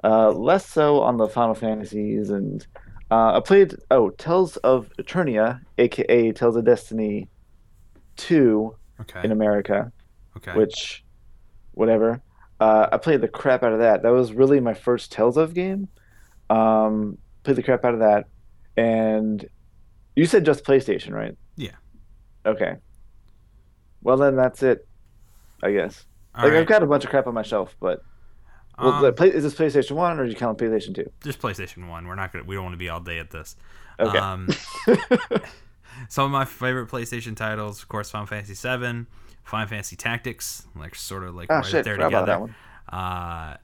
Uh, less so on the Final Fantasies and uh, I played oh Tales of Eternia, aka Tales of Destiny, two Okay. in America, Okay. which whatever. Uh, I played the crap out of that. That was really my first Tales of game. Um, played the crap out of that, and you said just PlayStation, right? Yeah. Okay. Well then, that's it. I guess. All like right. I've got a bunch of crap on my shelf, but well, Um, play, is this PlayStation One or do you count PlayStation Two? just PlayStation One. We're not gonna. We don't want to be all day at this. Okay. Um, some of my favorite PlayStation titles, of course, Final Fantasy VII, Final Fantasy Tactics, like sort of like Ah, right shit, there together. that one. Uh,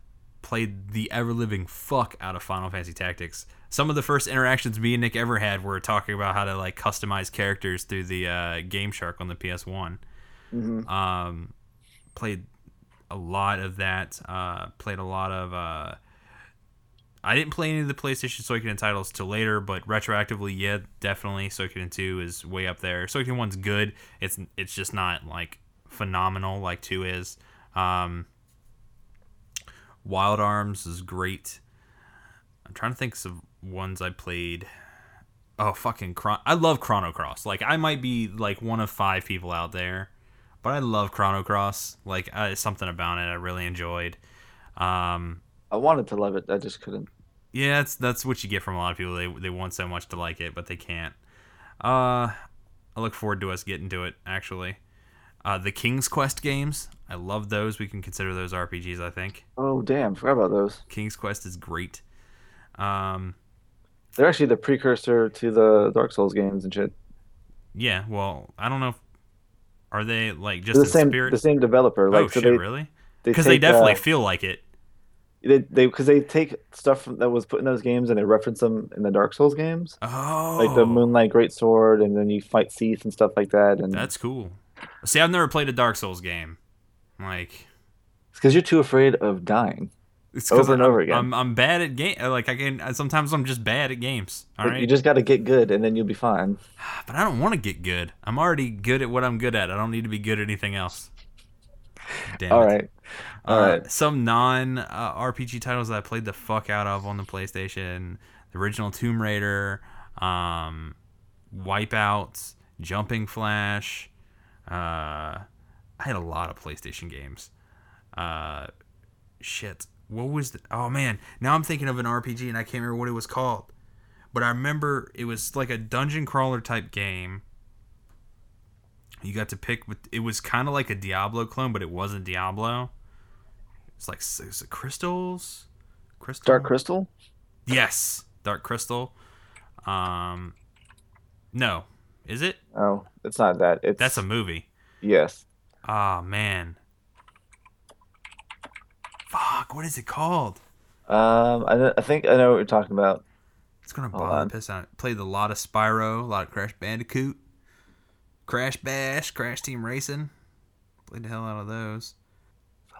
played the ever living fuck out of Final Fantasy Tactics. Some of the first interactions me and Nick ever had were talking about how to like customize characters through the uh, Game Shark on the PS1. Mhm. Um, played a lot of that. Uh, played a lot of. Uh, I didn't play any of the PlayStation Suikoden titles till later, but retroactively, yeah, definitely Suikoden 2 is way up there. Suikoden 1's good. It's it's just not like phenomenal like 2 is. Um, Wild Arms is great. I'm trying to think of ones I played. Oh fucking Chron- I love Chrono Cross. Like I might be like one of five people out there, but I love Chrono Cross. Like uh, something about it I really enjoyed. Um, I wanted to love it, I just couldn't. yeah, that's that's what you get from a lot of people. They they want so much to like it, but they can't. Uh, I look forward to us getting to it. Actually, uh, the King's Quest games. I love those. We can consider those RPGs. I think Oh damn, forgot about those. King's Quest is great. Um, They're actually the precursor to the Dark Souls games and shit. yeah. Well, I don't know. If, are they like just the same spirit? the same developer. Like oh so shit! they really? Because they take, definitely uh, feel like it. they they because they take stuff from, that was put in those games and they reference them in the Dark Souls games, Oh, like the Moonlight Greatsword, and then you fight Seath and stuff like that. And That's cool. See, I've never played a Dark Souls game. Like it's because you're too afraid of dying. it's Over and I'm, over again. I'm I'm bad at game. Like I can sometimes I'm just bad at games. All Like, right, You just got to get good, and then you'll be fine. but I don't want to get good. I'm already good at what I'm good at. I don't need to be good at anything else. Damn All it. right, all Uh, right. Some non uh, RPG titles that I played the fuck out of on the PlayStation: the original Tomb Raider, um, Wipeout, Jumping Flash. Uh, I had a lot of PlayStation games. Uh, shit. What was the? Oh man, now I'm thinking of an RPG and I can't remember what it was called. But I remember it was like a dungeon crawler type game. You got to pick with. It was kind of like a Diablo clone, but it wasn't Diablo. It's like is it crystals? Crystal. Dark Crystal. Yes, Dark Crystal. Um, no, is it? Oh, it's not that. It's That's a movie. yes. Oh man. Fuck, what is it called? Um, I, I think I know what you're talking about. It's gonna bother the piss out. Played a lot of Spyro, a lot of Crash Bandicoot, Crash Bash, Crash Team Racing. Played the hell out of those.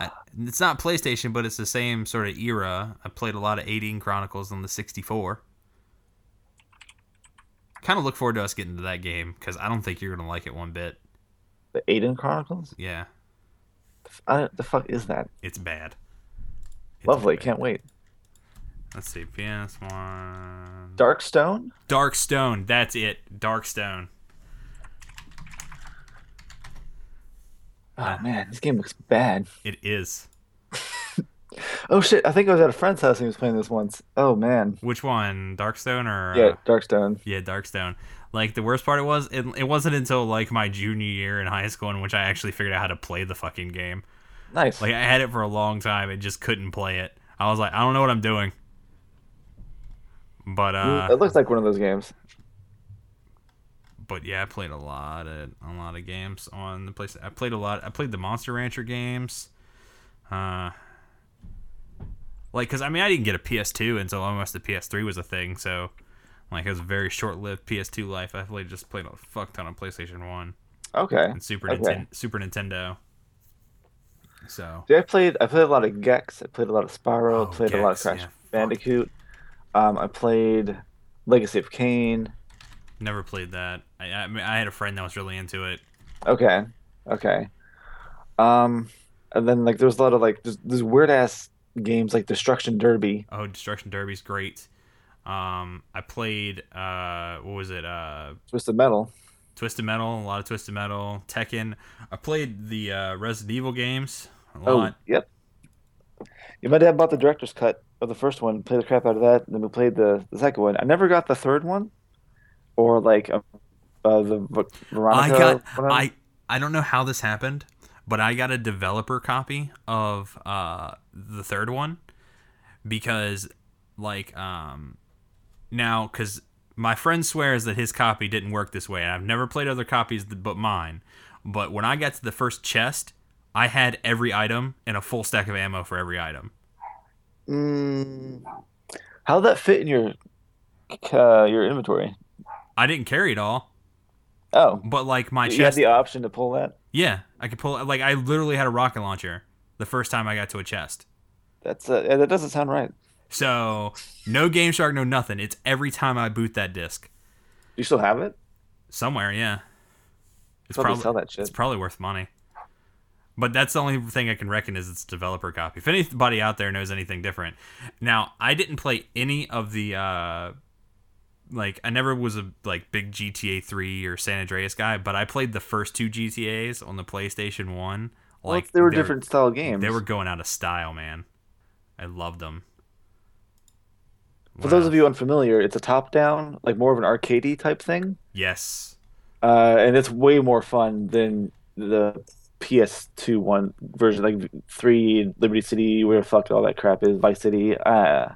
I, it's not PlayStation, but it's the same sort of era. I played a lot of Aidyn Chronicles on the 64. Kind of look forward to us getting to that game because I don't think you're gonna like it one bit. The Aidyn Chronicles. Yeah, I the fuck is that? it's bad. It's Lovely. bad. Can't wait. Let's see, PS1. Darkstone. Dark Stone. That's it. Dark Stone. Oh man, this game looks bad. It is. Oh shit! I think I was at a friend's house and he was playing this once. Oh man. Which one? Darkstone or Yeah, uh, Darkstone. yeah, Darkstone. Like the worst part it was it, it wasn't until like my junior year in high school in which I actually figured out how to play the fucking game. Nice. Like I had it for a long time and just couldn't play it. I was like, I don't know what I'm doing. But uh it looks like one of those games. but yeah, I played a lot of a lot of games on the place. I played a lot. I played the Monster Rancher games. Uh, like, cause I mean, I didn't get a PS2 until almost the PS3 was a thing. So, like, it was a very short-lived PS2 life. I played just played a fuck ton of PlayStation One Okay. and Super Okay. Nintendo. Super Nintendo. So See, I played. I played a lot of Gex. I played a lot of Spyro. Oh, I played a lot of Crash yeah. Bandicoot. Um, I played Legacy of Kain. never played that. I, I mean, I had a friend that was really into it. Okay. Okay. Um, and then like there was a lot of like there's, there's weird ass games like Destruction Derby. Oh, Destruction Derby's great. Um, I played uh, what was it? Uh, Twisted Metal. Twisted Metal, a lot of Twisted Metal, Tekken. I played the uh, Resident Evil games a Oh, lot. yep. You might have bought the director's cut of the first one, played the crap out of that, and then we played the, the second one. I never got the third one, or like uh, uh, the Ver- I Veronica. got one. I I don't know how this happened, but I got a developer copy of uh the third one because like um now cuz my friend swears that his copy didn't work this way and I've never played other copies but mine. But when I got to the first chest, I had every item and a full stack of ammo for every item. Mm, how did that fit in your uh, your inventory? I didn't carry it all, Oh, but like my you had the option to pull that. Yeah, I could pull like I literally had a rocket launcher the first time I got to a chest. That's uh, that doesn't sound right. So no Game Shark, no nothing. It's every time I boot that disc You still have it? somewhere. Yeah, it's Probably probably sell that shit. it's probably worth money. But that's the only thing I can reckon is it's developer copy. If anybody out there knows anything different, now I didn't play any of the uh, like I never was a like big GTA three or San Andreas guy, but I played the first two GTA's on the PlayStation One. Well, Like they were different style games. They were going out of style, man. I loved them. For those of you unfamiliar, it's a top-down, like more of an arcadey type thing, yes, uh, and it's way more fun than the PS2 one version, like three Liberty City, where the fuck all that crap is, Vice City. Uh,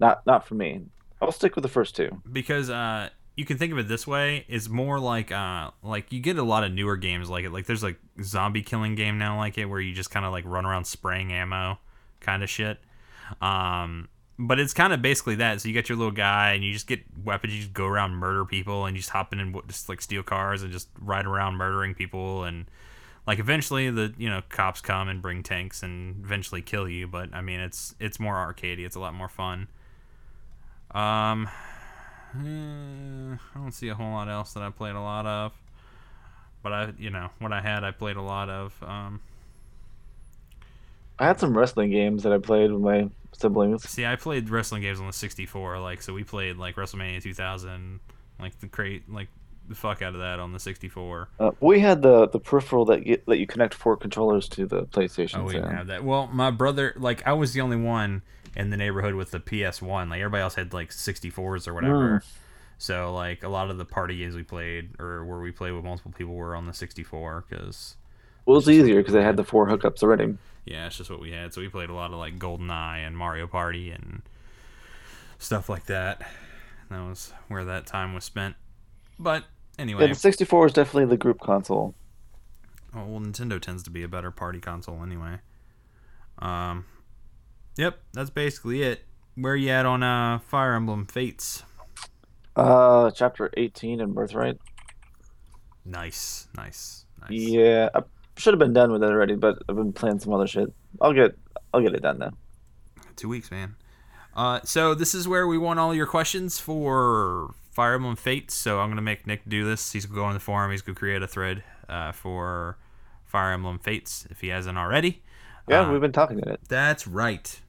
not not for me. I'll stick with the first two. because uh, you can think of it this way: is more like uh, like you get a lot of newer games like it. Like there's like zombie killing game now like it, where you just kind of like run around spraying ammo, kind of shit. Um, but it's kind of basically that. So you get your little guy, and you just get weapons. You just go around murder people, and you just hop in and just like steal cars and just ride around murdering people and. Like eventually the you know cops come and bring tanks and eventually kill you, but I mean it's it's more arcadey. It's a lot more fun. Um, eh, I don't see a whole lot else that I played a lot of, but I you know what I had I played a lot of. Um, I had some wrestling games that I played with my siblings. see, I played wrestling games on the 64, like so we played like WrestleMania 2000, like the crate like the fuck out of that on the 64. Uh, we had the the peripheral that you, let you connect four controllers to the PlayStation. Oh, we didn't have that. Well, my brother, like, I was the only one in the neighborhood with the PS1. Like, everybody else had like 64s or whatever. So, like, a lot of the party games we played or where we played with multiple people were on the 64 because, Well, it was easier because they had the four hookups already. yeah, it's just what we had. So we played a lot of like GoldenEye and Mario Party and stuff like that. That was where that time was spent. But anyway, Yeah, the 64 is definitely the group console. Oh, well, Nintendo tends to be a better party console anyway. Um, yep, that's basically it. Where you at on uh Fire Emblem Fates? Uh, chapter 18 in Birthright. Nice, nice, nice. Yeah, I should have been done with it already, but I've been playing some other shit. I'll get I'll get it done now. Two weeks, man. Uh, so this is where we want all your questions for Fire Emblem Fates. So I'm gonna make Nick do this. He's gonna go on the forum. He's gonna create a thread uh, for Fire Emblem Fates if he hasn't already. Yeah, Uh, we've been talking about it. That's right.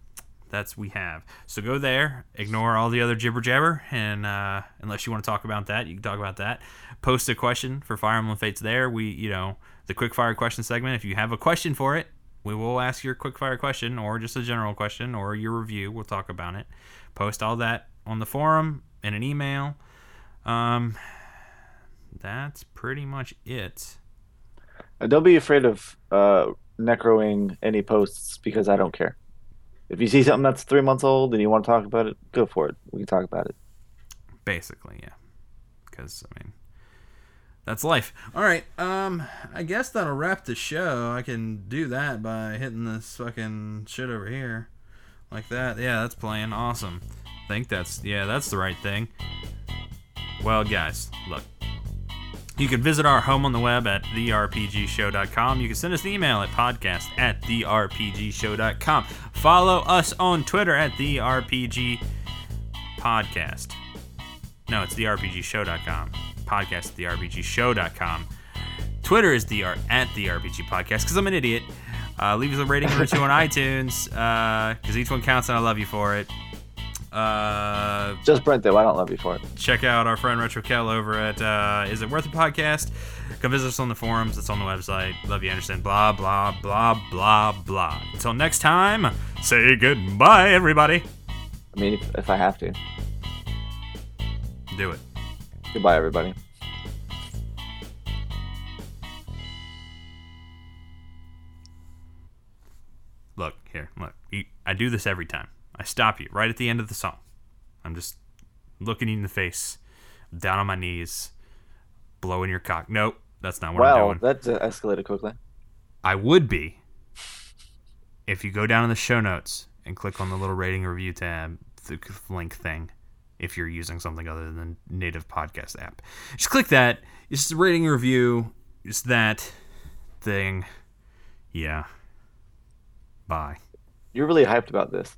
That's we have. So go there, ignore all the other jibber jabber, and uh, unless you want to talk about that, you can talk about that. Post a question for Fire Emblem Fates there. We, you know, the quick fire question segment. If you have a question for it, we will ask your quick fire question, or just a general question, or your review. We'll talk about it. Post all that on the forum in an email. Um, that's pretty much it. Uh, don't be afraid of uh, necroing any posts because I don't care. If you see something that's three months old and you want to talk about it, go for it. We can talk about it. basically yeah. Because i mean that's life. All right um i guess that'll wrap the show. I can do that by hitting this fucking shit over here. Like that. Yeah that's playing. Awesome. I think that's yeah that's the right thing. Well guys look you can visit our home on the web at therpgshow.com. You can send us an email at podcast at therpgshow.com. Follow us on Twitter at therpg podcast. No, it's therpgshow.com. Podcast at therpgshow.com. Twitter is the at the RPG podcast because I'm an idiot. Uh, leave us a rating or two on iTunes because each one counts and I love you for it. Uh, Just Brent, though. I don't love you for it. check out our friend Retro Kel over at uh, Is It Worth a podcast. Come visit us on the forums. It's on the website. Love you, Anderson. Blah blah blah blah blah. Until next time, say goodbye, everybody. I mean, if, if I have to. Do it. Goodbye, everybody. Look here. Look. I do this every time. I stop you right at the end of the song. I'm just looking you in the face, down on my knees, blowing your cock. Nope, that's not what I'm doing. Wow, that escalated quickly. I would be if you go down in the show notes and click on the little rating review tab, the link thing, if you're using something other than native podcast app. Just click that. It's the rating review. It's that thing. Yeah. Bye. You're really hyped about this.